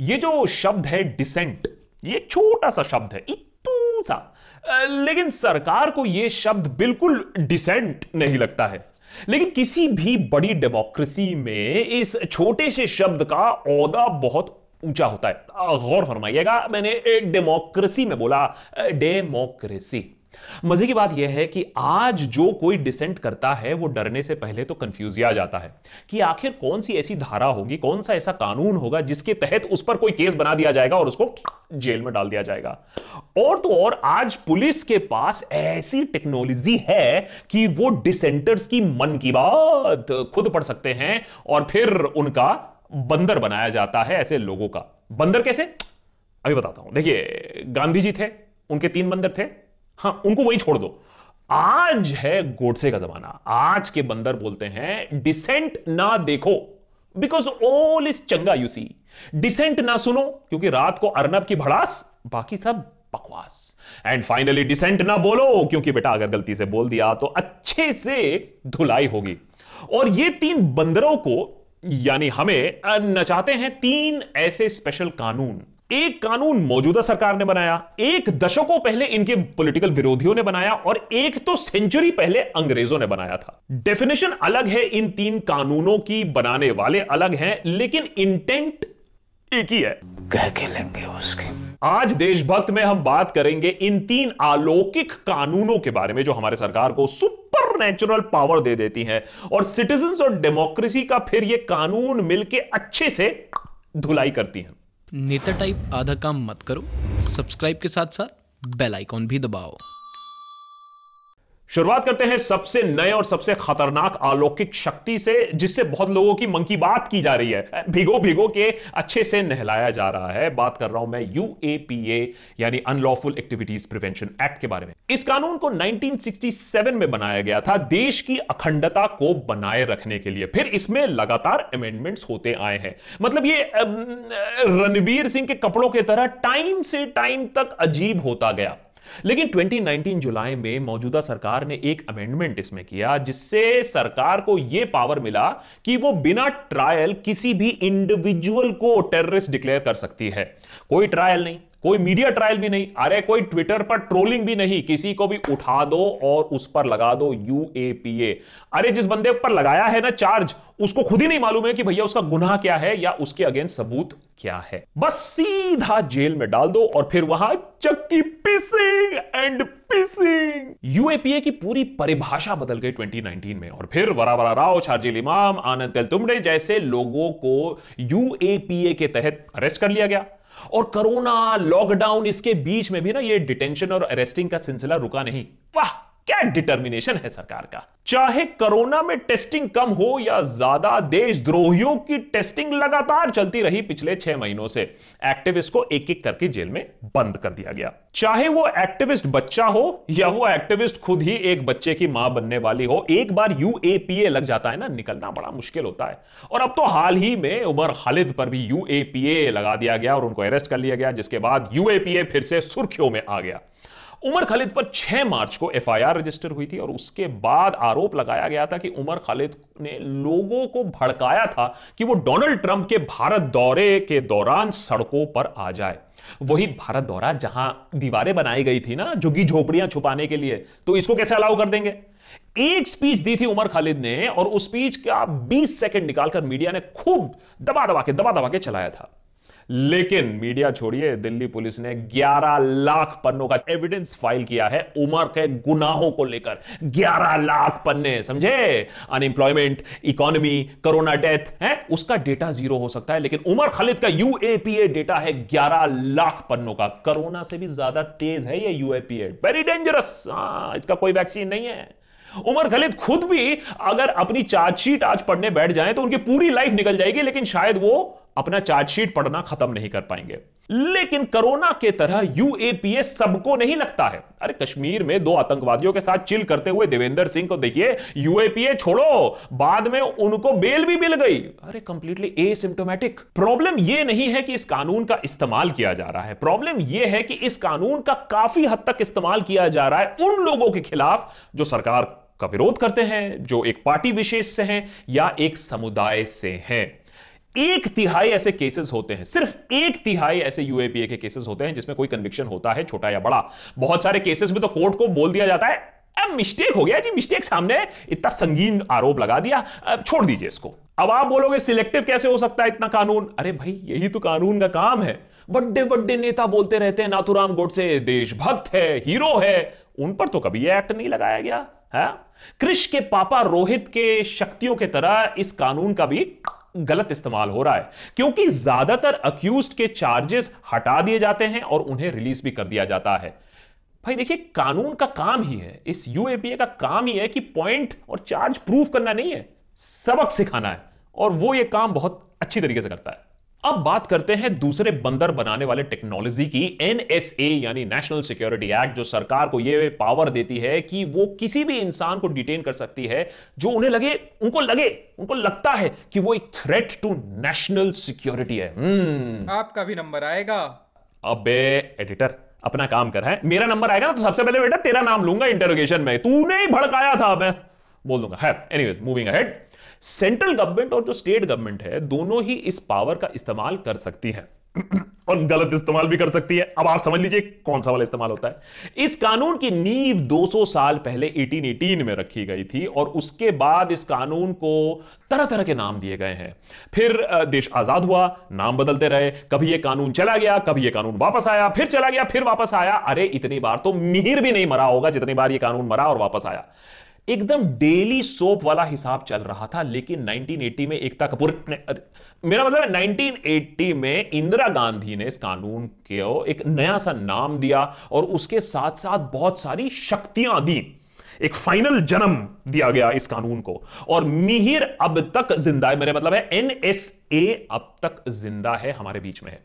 ये जो शब्द है डिसेंट ये छोटा सा शब्द है इतू सा। लेकिन सरकार को यह शब्द बिल्कुल डिसेंट नहीं लगता है। लेकिन किसी भी बड़ी डेमोक्रेसी में इस छोटे से शब्द का औदा बहुत ऊँचा होता है। गौर फरमाइएगा, मैंने डेमोक्रेसी में बोला डेमोक्रेसी मज़े की बात यह है कि आज जो कोई डिसेंट करता है, वो डरने से पहले तो कंफ्यूज आ जाता है कि आखिर कौन सी ऐसी धारा होगी, कौन सा ऐसा कानून होगा जिसके तहत उस पर कोई केस बना दिया जाएगा और उसको जेल में डाल दिया जाएगा। और तो और आज पुलिस के पास ऐसी टेक्नोलॉजी है कि वो डिसेंटर्स की मन की बात खुद पढ़ सकते हैं और फिर उनका बंदर बनाया जाता है ऐसे लोगों का। बंदर कैसे? अभी बताता हूँ। देखिए, गांधी जी थे, उनके तीन बंदर थे। हाँ, उनको वही छोड़ दो। आज है गोडसे का जमाना। आज के बंदर बोलते हैं, डिसेंट ना देखो बिकॉज़ ऑल इज़ चंगा यू सी डिसेंट ना सुनो, क्योंकि रात को अर्नब की भड़ास, बाकी सब बकवास. एंड फाइनली डिसेंट ना बोलो, क्योंकि बेटा अगर गलती से बोल दिया तो अच्छे से धुलाई होगी. और ये तीन बंदरों को, यानी हमें नचाते हैं तीन ऐसे स्पेशल कानून। एक कानून मौजूदा सरकार ने बनाया एक दशकों पहले इनके पॉलिटिकल विरोधियों ने बनाया और एक तो सेंचुरी पहले अंग्रेज़ों ने बनाया था। डेफिनेशन अलग है इन तीन कानूनों की बनाने वाले अलग हैं लेकिन इंटेंट एक ही है। कह के लेंगे उसकी। आज देशभक्त में हम बात करेंगे इन तीन अलौकिक कानूनों के बारे में जो हमारे सरकार को सुपर नेचुरल पावर दे देती हैं। और सिटीजन और डेमोक्रेसी का फिर ये कानून मिलके अच्छे से धुलाई करती हैं। नेता टाइप आधा काम मत करो सब्सक्राइब के साथ साथ बेल आइकॉन भी दबाओ। शुरुआत करते हैं सबसे नए और सबसे खतरनाक अलौकिक शक्ति से, जिससे बहुत लोगों की मन की बात की जा रही है। भिगो भिगो के अच्छे से नहलाया जा रहा है। बात कर रहा हूँ मैं यूएपीए यानी अनलॉफुल एक्टिविटीज़ प्रिवेंशन एक्ट के बारे में। इस कानून को 1967 में बनाया गया था, देश की अखंडता को बनाए रखने के लिए। फिर इसमें लगातार अमेंडमेंट्स होते आए हैं। मतलब ये रणबीर सिंह के कपड़ों की तरह टाइम से टाइम तक अजीब होता गया। लेकिन 2019 जुलाई में मौजूदा सरकार ने एक अमेंडमेंट इसमें किया, जिससे सरकार को यह पावर मिला कि वो बिना ट्रायल किसी भी इंडिविजुअल को टेररिस्ट डिक्लेयर कर सकती है। कोई ट्रायल नहीं। कोई मीडिया ट्रायल भी नहीं अरे कोई ट्विटर पर ट्रोलिंग भी नहीं, किसी को भी उठा दो और उस पर लगा दो यूएपीए। अरे, जिस बंदे पर लगाया है ना चार्ज, उसको खुद ही नहीं मालूम है कि भैया उसका गुनाह क्या है या उसके अगेंस्ट सबूत क्या है। बस सीधा जेल में डाल दो और फिर वहाँ चक्की पिसिंग एंड पिसिंग। यूएपीए की पूरी परिभाषा बदल गई 2019 में और फिर वरावरा राव, शार्जिल इमाम, आनंद तेल तुमड़े जैसे लोगों को यूएपीए के तहत अरेस्ट कर लिया गया। और कोरोना लॉकडाउन इसके बीच में भी ना ये डिटेंशन और अरेस्टिंग का सिलसिला रुका नहीं। वाह! क्या डिटर्मिनेशन है सरकार का? चाहे कोरोना में टेस्टिंग कम हो या ज़्यादा, देशद्रोहियों की टेस्टिंग लगातार चलती रही पिछले छह महीनों से। एक्टिविस्ट को एक एक करके जेल में बंद कर दिया गया। चाहे वो एक्टिविस्ट बच्चा हो या वो एक्टिविस्ट खुद ही एक बच्चे की माँ बनने वाली हो, एक बार यूएपीए लग जाता है ना, निकलना बड़ा मुश्किल होता है। और अब तो हाल ही में उमर खालिद पर भी यूएपीए लगा दिया गया और उनको अरेस्ट कर लिया गया, जिसके बाद यूएपीए फिर से सुर्खियों में आ गया। उमर खालिद पर 6 मार्च को एफआईआर रजिस्टर हुई थी और उसके बाद आरोप लगाया गया था कि उमर खालिद ने लोगों को भड़काया था कि वो डोनाल्ड ट्रंप के भारत दौरे के दौरान सड़कों पर आ जाए। वही भारत दौरा जहाँ दीवारें बनाई गई थी ना, झुग्गी झोपड़ियाँ छुपाने के लिए तो इसको कैसे अलाउ कर देंगे? एक स्पीच दी थी उमर खालिद ने और उस स्पीच का 20 सेकंड निकालकर मीडिया ने खूब दबा दबा के दबा दबा के चलाया था। लेकिन मीडिया छोड़िए, दिल्ली पुलिस ने 11 लाख पन्नों का एविडेंस फ़ाइल किया है उमर के गुनाहों को लेकर। 11 लाख पन्ने, समझे? अनएम्प्लॉयमेंट इकोनॉमी कोरोना डेथ है? उसका डेटा ज़ीरो हो सकता है, लेकिन उमर खालिद का यूएपीए डेटा है 11 लाख पन्नों का। कोरोना से भी ज़्यादा तेज है ये यूएपीए वेरी डेंजरस इसका कोई वैक्सीन नहीं है। उमर खलीद खुद भी अगर अपनी चार्जशीट आज पढ़ने बैठ जाए तो उनकी पूरी लाइफ निकल जाएगी, लेकिन शायद वो अपना चार्जशीट पढ़ना खत्म नहीं कर पाएँगे। लेकिन कोरोना के तरह यूएपीए सबको नहीं लगता है। अरे, कश्मीर में दो आतंकवादियों के साथ चिल करते हुए देवेंद्र सिंह को देखिए यूएपीए छोड़ो, बाद में उनको बेल भी मिल गई। अरे कंप्लीटली एसिम्टोमेटिक प्रॉब्लम यह नहीं है कि इस कानून का इस्तेमाल किया जा रहा है। प्रॉब्लम यह है कि इस कानून का काफ़ी हद तक इस्तेमाल किया जा रहा है उन लोगों के खिलाफ जो सरकार का विरोध करते हैं, जो एक पार्टी विशेष से हैं या एक समुदाय से हैं। एक तिहाई ऐसे केसेस होते हैं, सिर्फ़ एक तिहाई ऐसे यूएपीए के केसेस होते हैं जिसमें कोई कन्विक्शन होता है छोटा या बड़ा। बहुत सारे केसेस में तो कोर्ट को बोल दिया जाता है मिस्टेक हो गया जी मिस्टेक सामने, इतना संगीन आरोप लगा दिया छोड़ दीजिए इसको। अब आप बोलोगे सिलेक्टिव कैसे हो सकता है इतना कानून? अरे भाई, यही तो कानून का काम है। बड़े बड़े नेता बोलते रहते हैं, नाथुराम गोडसे देशभक्त है, हीरो है। उन पर तो कभी यह एक्ट नहीं लगाया गया, है? कृष के पापा रोहित के शक्तियों के तरह इस कानून का भी गलत इस्तेमाल हो रहा है, क्योंकि ज़्यादातर अक्यूज के चार्जेस हटा दिए जाते हैं और उन्हें रिलीज़ भी कर दिया जाता है। भाई देखिए, कानून का काम ही है, इस यूएपीए का काम ही है कि पॉइंट और चार्ज प्रूफ करना नहीं है, सबक सिखाना है, और वो ये काम बहुत अच्छी तरीके से करता है। अब बात करते हैं दूसरे बंदर बनाने वाले टेक्नोलॉजी की एनएसए यानी नेशनल सिक्योरिटी एक्ट जो सरकार को यह पावर देती है कि वो किसी भी इंसान को डिटेन कर सकती है जो उन्हें लगे उनको लगे उनको लगता है कि वो एक थ्रेट टू नेशनल सिक्योरिटी है। hmm. आपका भी नंबर आएगा। अबे एडिटर अपना काम कर है? मेरा नंबर आएगा ना तो सबसे पहले बेटा तेरा नाम लूँगा इंटरोगेशन में। तूने ही भड़काया था मैं बोल दूँगा। है मूविंग अहेड सेंट्रल गवर्नमेंट और जो स्टेट गवर्नमेंट है, दोनों ही इस पावर का इस्तेमाल कर सकती है। और गलत इस्तेमाल भी कर सकती है। अब आप समझ लीजिए कौन सा वाला इस्तेमाल होता है। इस कानून की नींव 200 साल पहले 1818 में रखी गई थी और उसके बाद इस कानून को तरह तरह के नाम दिए गए हैं। फिर देश आज़ाद हुआ, नाम बदलते रहे, कभी यह कानून चला गया, कभी यह कानून वापस आया, फिर चला गया, फिर वापस आया। अरे, इतनी बार तो मिहिर भी नहीं मरा होगा जितनी बार यह कानून मरा और वापस आया। एकदम डेली सोप वाला हिसाब चल रहा था, लेकिन 1980 में एकता कपूर मेरा मतलब है 1980 में इंदिरा गांधी ने इस कानून को एक नया सा नाम दिया और उसके साथ साथ बहुत सारी शक्तियाँ दी। एक फाइनल जन्म दिया गया इस कानून को। और मिहिर अब तक ज़िंदा है। मेरे मतलब है एनएसए अब तक ज़िंदा है, हमारे बीच में है।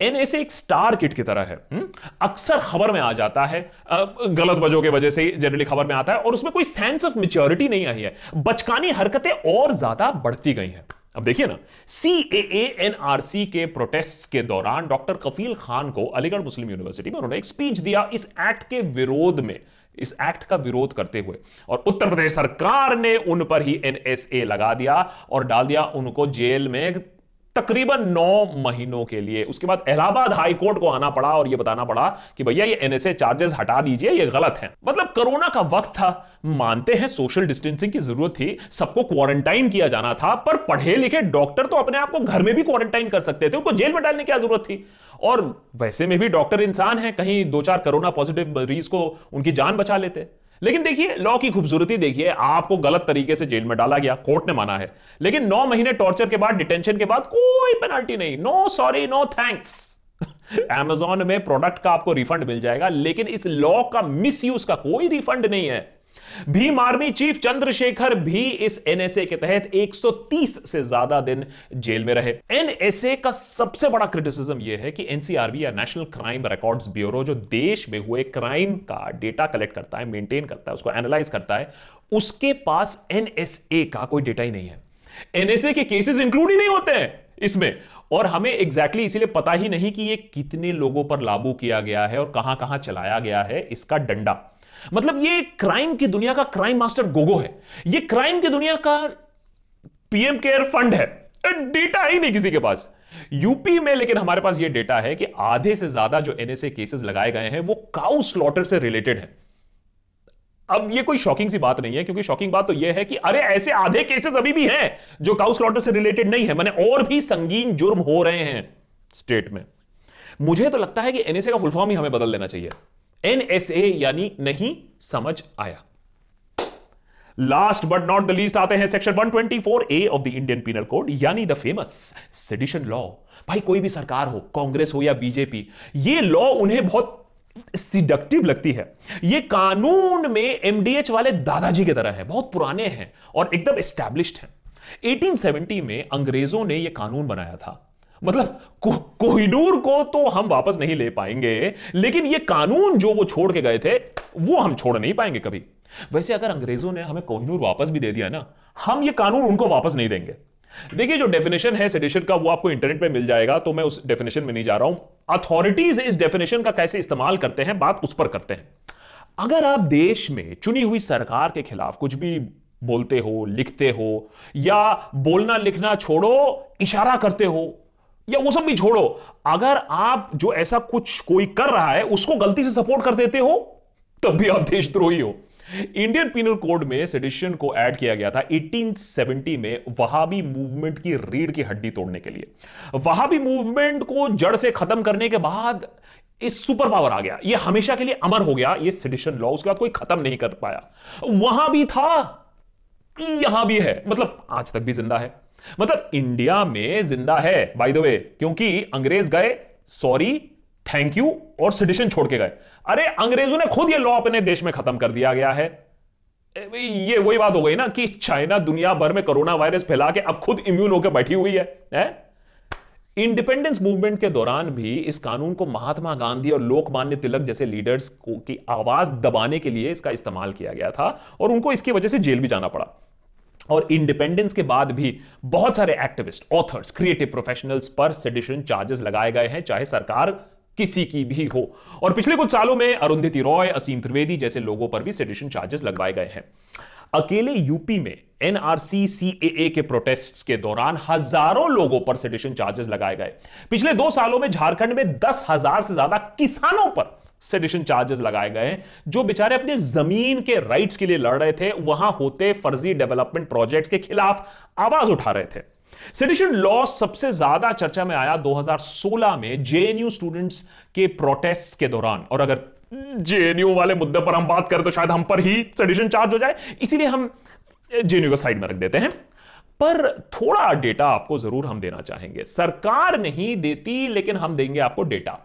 एनएसए एक स्टार किट की तरह है। हम्म? अक्सर खबर में आ जाता है गलत वजह के वजह से जनरली खबर में आता है, और उसमें कोई सेंस ऑफ़ मेच्योरिटी नहीं आई है। बचकानी हरकतें और ज़्यादा बढ़ती गई हैं। अब देखिए ना सी ए एन आर सी के प्रोटेस्ट के दौरान डॉक्टर कफील खान को अलीगढ़ मुस्लिम यूनिवर्सिटी में उन्होंने एक स्पीच दिया इस एक्ट के विरोध में, इस एक्ट का विरोध करते हुए। और उत्तर प्रदेश सरकार ने उन पर ही एनएसए लगा दिया और डाल दिया उनको जेल में तकरीबन नौ महीनों के लिए। उसके बाद इलाहाबाद हाई कोर्ट को आना पड़ा और यह बताना पड़ा कि भैया, ये एनएसए चार्जेस हटा दीजिए, ये गलत है। मतलब कोरोना का वक्त था। मानते हैं सोशल डिस्टेंसिंग की ज़रूरत थी। सबको क्वारंटाइन किया जाना था, पर पढ़े लिखे डॉक्टर तो अपने आप को घर में भी क्वारंटाइन कर सकते थे। उनको जेल में डालने की ज़रूरत थी? और वैसे में भी डॉक्टर इंसान है। कहीं दो चार कोरोना पॉजिटिव मरीज़ को उनकी जान बचा लेते। लेकिन देखिए, लॉ की खूबसूरती देखिए, आपको गलत तरीके से जेल में डाला गया, कोर्ट ने माना है। लेकिन नौ महीने टॉर्चर के बाद, डिटेंशन के बाद कोई पेनाल्टी नहीं। No sorry no thanks Amazon में प्रोडक्ट का आपको रिफंड मिल जाएगा, लेकिन इस लॉ का मिस का कोई रिफंड नहीं है। भीम आर्मी चीफ चंद्रशेखर भी इस एनएसए के तहत 130 से ज़्यादा दिन जेल में रहे। एनएसए का सबसे बड़ा क्रिटिसिज्म यह है कि एनसीआरबी या नेशनल क्राइम रिकॉर्ड्स ब्यूरो जो देश में हुए क्राइम का डेटा कलेक्ट करता है मेंटेन करता है, उसको एनालाइज करता है, उसके पास एनएसए का कोई डेटा ही नहीं है। एनएसए के केसेस इंक्लूड ही नहीं होते हैं इसमें। और हमें एग्जैक्टली exactly इसीलिए पता ही नहीं कि ये कितने लोगों पर लागू किया गया है और कहाँ कहाँ चलाया गया है इसका डंडा। मतलब ये क्राइम की दुनिया का क्राइम मास्टर गोगो है। ये क्राइम की दुनिया का पीएम केयर फंड है। डेटा ही नहीं किसी के पास। यूपी में लेकिन हमारे पास ये डेटा है कि आधे से ज़्यादा जो एनएसए केसेस लगाए गए हैं, वो काउ स्लॉटर से रिलेटेड है। अब ये कोई शॉकिंग सी बात नहीं है, क्योंकि शॉकिंग बात तो ये है कि अरे ऐसे आधे केसेस अभी भी हैं जो काउ स्लॉटर से रिलेटेड नहीं है, मैंने और भी संगीन जुर्म हो रहे हैं स्टेट में। मुझे तो लगता है कि एनएसए का फुल फॉर्म ही हमें बदल देना चाहिए। एनएसए यानी नहीं समझ आया। Last but not the least आते हैं section 124 A of the Indian penal code यानी द फ़ेमस सेडिशन लॉ भाई, कोई भी सरकार हो, कांग्रेस हो या बीजेपी, ये लॉ उन्हें बहुत सिडक्टिव लगती है। ये कानून में एमडीएच वाले दादाजी की तरह है, बहुत पुराने हैं और एकदम एस्टैब्लिश्ड हैं। 1870 में अंग्रेज़ों ने यह कानून बनाया था। मतलब को, कोहिनूर को तो हम वापस नहीं ले पाएँगे लेकिन ये कानून जो वो छोड़ के गए थे वो हम छोड़ नहीं पाएँगे कभी। वैसे अगर अंग्रेज़ों ने हमें कोहिनूर वापस भी दे दिया ना हम ये कानून उनको वापस नहीं देंगे। देखिए जो डेफिनेशन है सेडिशन का वो आपको इंटरनेट पे मिल जाएगा तो मैं उस डेफिनेशन में नहीं जा रहा हूँ। अथॉरिटीज इस डेफिनेशन का कैसे इस्तेमाल करते हैं बात उस पर करते हैं। अगर आप देश में चुनी हुई सरकार के खिलाफ कुछ भी बोलते हो लिखते हो या बोलना लिखना छोड़ो इशारा करते हो या वो सब भी छोड़ो। अगर आप जो ऐसा कुछ कोई कर रहा है, उसको गलती से सपोर्ट कर देते हो, तब भी आप देशद्रोही हो। इंडियन पीनल कोड में सेडिशन को ऐड किया गया था 1870 में वहाबी मूवमेंट की रीढ़ की हड्डी तोड़ने के लिए। वहाबी मूवमेंट को जड़ से खत्म करने के बाद इस सुपर पावर आ गया। ये हमेशा के लिए अमर हो गया, ये सेडिशन लॉ उसके बाद कोई खत्म नहीं कर पाया। वहाँ भी था, यहाँ भी है। मतलब आज तक भी ज़िंदा है। मतलब इंडिया में ज़िंदा है बाय द वे क्योंकि अंग्रेज़ गए सॉरी थैंक यू और सिडिशन छोड़ के गए। अरे अंग्रेज़ों ने खुद ये लॉ अपने देश में खत्म कर दिया गया है। ये वही बात हो गई ना कि चाइना दुनिया भर में कोरोना वायरस फैला के अब खुद इम्यून होकर बैठी हुई है, है? इंडिपेंडेंस मूवमेंट के दौरान भी इस कानून को महात्मा गांधी और लोकमान्य तिलक जैसे लीडर्स को की आवाज़ दबाने के लिए इसका इस्तेमाल किया गया था और उनको इसकी वजह से जेल भी जाना पड़ा। और इंडिपेंडेंस के बाद भी बहुत सारे एक्टिविस्ट ऑथर्स क्रिएटिव प्रोफेशनल्स पर सेडिशन चार्जेस लगाए गए हैं, चाहे सरकार किसी की भी हो। और पिछले कुछ सालों में अरुंधति रॉय, असीम त्रिवेदी जैसे लोगों पर भी सेडिशन चार्जेस लगवाए गए हैं। अकेले यूपी में एनआरसी सीएए के प्रोटेस्ट के दौरान हज़ारों लोगों पर सेडिशन चार्जेस लगाए गए। पिछले दो सालों में झारखंड में दस हज़ार से ज़्यादा किसानों पर सेडिशन चार्जेस लगाए गए जो बेचारे अपने ज़मीन के राइट्स के लिए लड़ रहे थे, वहाँ होते फर्जी डेवलपमेंट प्रोजेक्ट्स के खिलाफ आवाज़ उठा रहे थे। सेडिशन लॉ सबसे ज़्यादा चर्चा में आया 2016 में जेएनयू स्टूडेंट्स के प्रोटेस्ट के दौरान। और अगर जेएनयू वाले मुद्दे पर हम बात करें तो शायद हम पर ही सेडिशन चार्ज हो जाए। इसीलिए हम जेएनयू को साइड में रख देते हैं। पर थोड़ा डेटा आपको ज़रूर हम देना चाहेंगे। सरकार नहीं देती, लेकिन हम देंगे आपको डेटा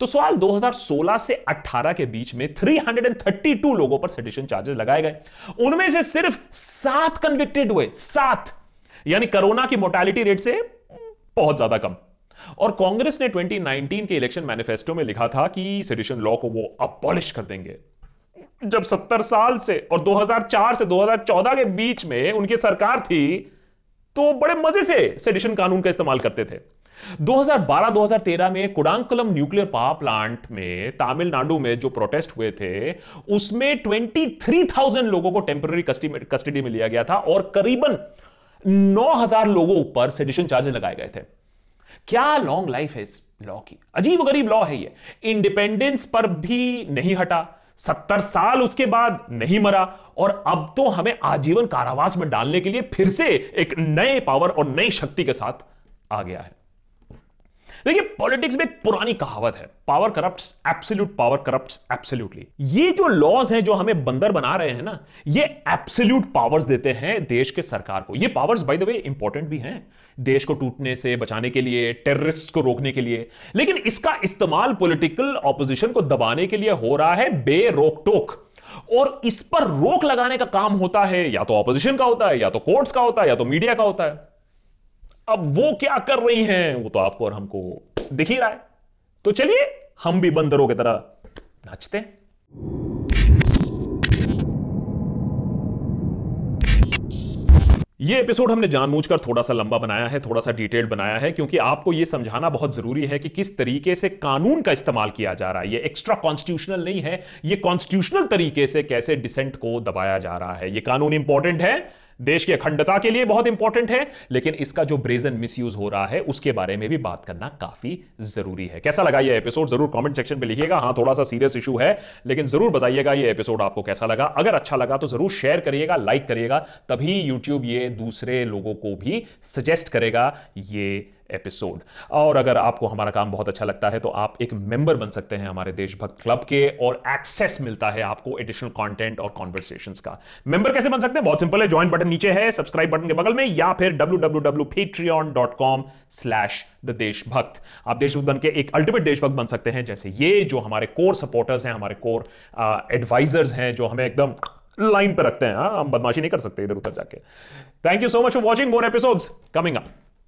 तो सवाल 2016 से 18 के बीच में 332 लोगों पर सेडिशन चार्जेस लगाए गए। उनमें से सिर्फ़ सात कन्विक्टेड हुए, सात। यानी कोरोना की मोर्टालिटी रेट से बहुत ज़्यादा कम। और कांग्रेस ने 2019 के इलेक्शन मैनिफेस्टो में लिखा था कि सेडिशन लॉ को वो अपॉलिश कर देंगे। जब 70 साल से और 2004 से 2014 के बीच में उनकी सरकार थी तो बड़े मज़े से सेडिशन कानून का इस्तेमाल करते थे। 2012-2013 में कुडांकुलम न्यूक्लियर पावर प्लांट में तमिलनाडु में जो प्रोटेस्ट हुए थे उसमें 23,000 लोगों को टेम्पररी कस्टडी में लिया गया था और करीबन 9,000 लोगों पर सेडिशन चार्जेस लगाए गए थे। क्या लॉन्ग लाइफ है इस लॉ की? अजीब गरीब लॉ है ये। इंडिपेंडेंस पर भी नहीं हटा। सत्तर साल उसके बाद नहीं मरा और अब तो हमें आजीवन कारावास में डालने के लिए फिर से एक नए पावर और नई शक्ति के साथ आ गया है। देखिए पॉलिटिक्स में एक पुरानी कहावत है power corrupt absolute power corrupt absolutely ये जो लॉज हैं जो हमें बंदर बना रहे हैं ना, ये एब्सोल्यूट पावर्स देते हैं देश के सरकार को। ये powers by the way important भी हैं, देश को टूटने से बचाने के लिए टेररिस्ट को रोकने के लिए। लेकिन इसका इस्तेमाल पॉलिटिकल ऑपोजिशन को दबाने के लिए हो रहा है बेरोक टोक और इस पर रोक लगाने का काम होता है, या तो ऑपोजिशन का होता है, या तो कोर्ट्स का होता है, या तो मीडिया का होता है। अब वो क्या कर रही हैं? वो तो आपको और हमको दिख ही रहा है। तो चलिए, हम भी बंदरों की तरह नाचते हैं। ये एपिसोड हमने जानबूझकर थोड़ा सा लंबा बनाया है, थोड़ा सा डिटेल्ड बनाया है, क्योंकि आपको ये समझाना बहुत ज़रूरी है कि किस तरीके से कानून का इस्तेमाल किया जा रहा है। ये एक्स्ट्रा कॉन्स्टिट्यूशनल नहीं है, ये कॉन्स्टिट्यूशनल तरीके से कैसे डिसेंट को दबाया जा रहा है। ये कानून इंपॉर्टेंट है देश की अखंडता के लिए बहुत इंपॉर्टेंट है, लेकिन इसका जो ब्रेजन मिसयूज हो रहा है, उसके बारे में भी बात करना काफ़ी ज़रूरी है। कैसा लगा यह एपिसोड ज़रूर कमेंट सेक्शन में लिखिएगा। हाँ थोड़ा सा सीरियस इशू है, लेकिन ज़रूर बताइएगा यह एपिसोड आपको कैसा लगा। अगर अच्छा लगा तो ज़रूर शेयर करिएगा लाइक करिएगा, तभी यूट्यूब ये दूसरे लोगों को भी सजेस्ट करेगा ये एपिसोड और अगर आपको हमारा काम बहुत अच्छा लगता है तो आप एक मेंबर बन सकते हैं हमारे देशभक्त क्लब के और एक्सेस मिलता है आपको एडिशनल कंटेंट और कॉन्वर्सेशन का। मेंबर कैसे बन सकते हैं? बहुत सिंपल है ज्वाइन बटन नीचे है सब्सक्राइब बटन के बगल में या फिर www.patreon.com स्लैश द देशभक्त आप देशभक्त बन के एक अल्टीमेट देशभक्त बन सकते हैं जैसे ये जो हमारे कोर सपोर्टर्स हैं हमारे कोर एडवाइजर्स हैं जो हमें एकदम लाइन पर रखते हैं। हाँ, हम बदमाशी नहीं कर सकते इधर उधर जाके। Thank you so much for watching more episodes coming up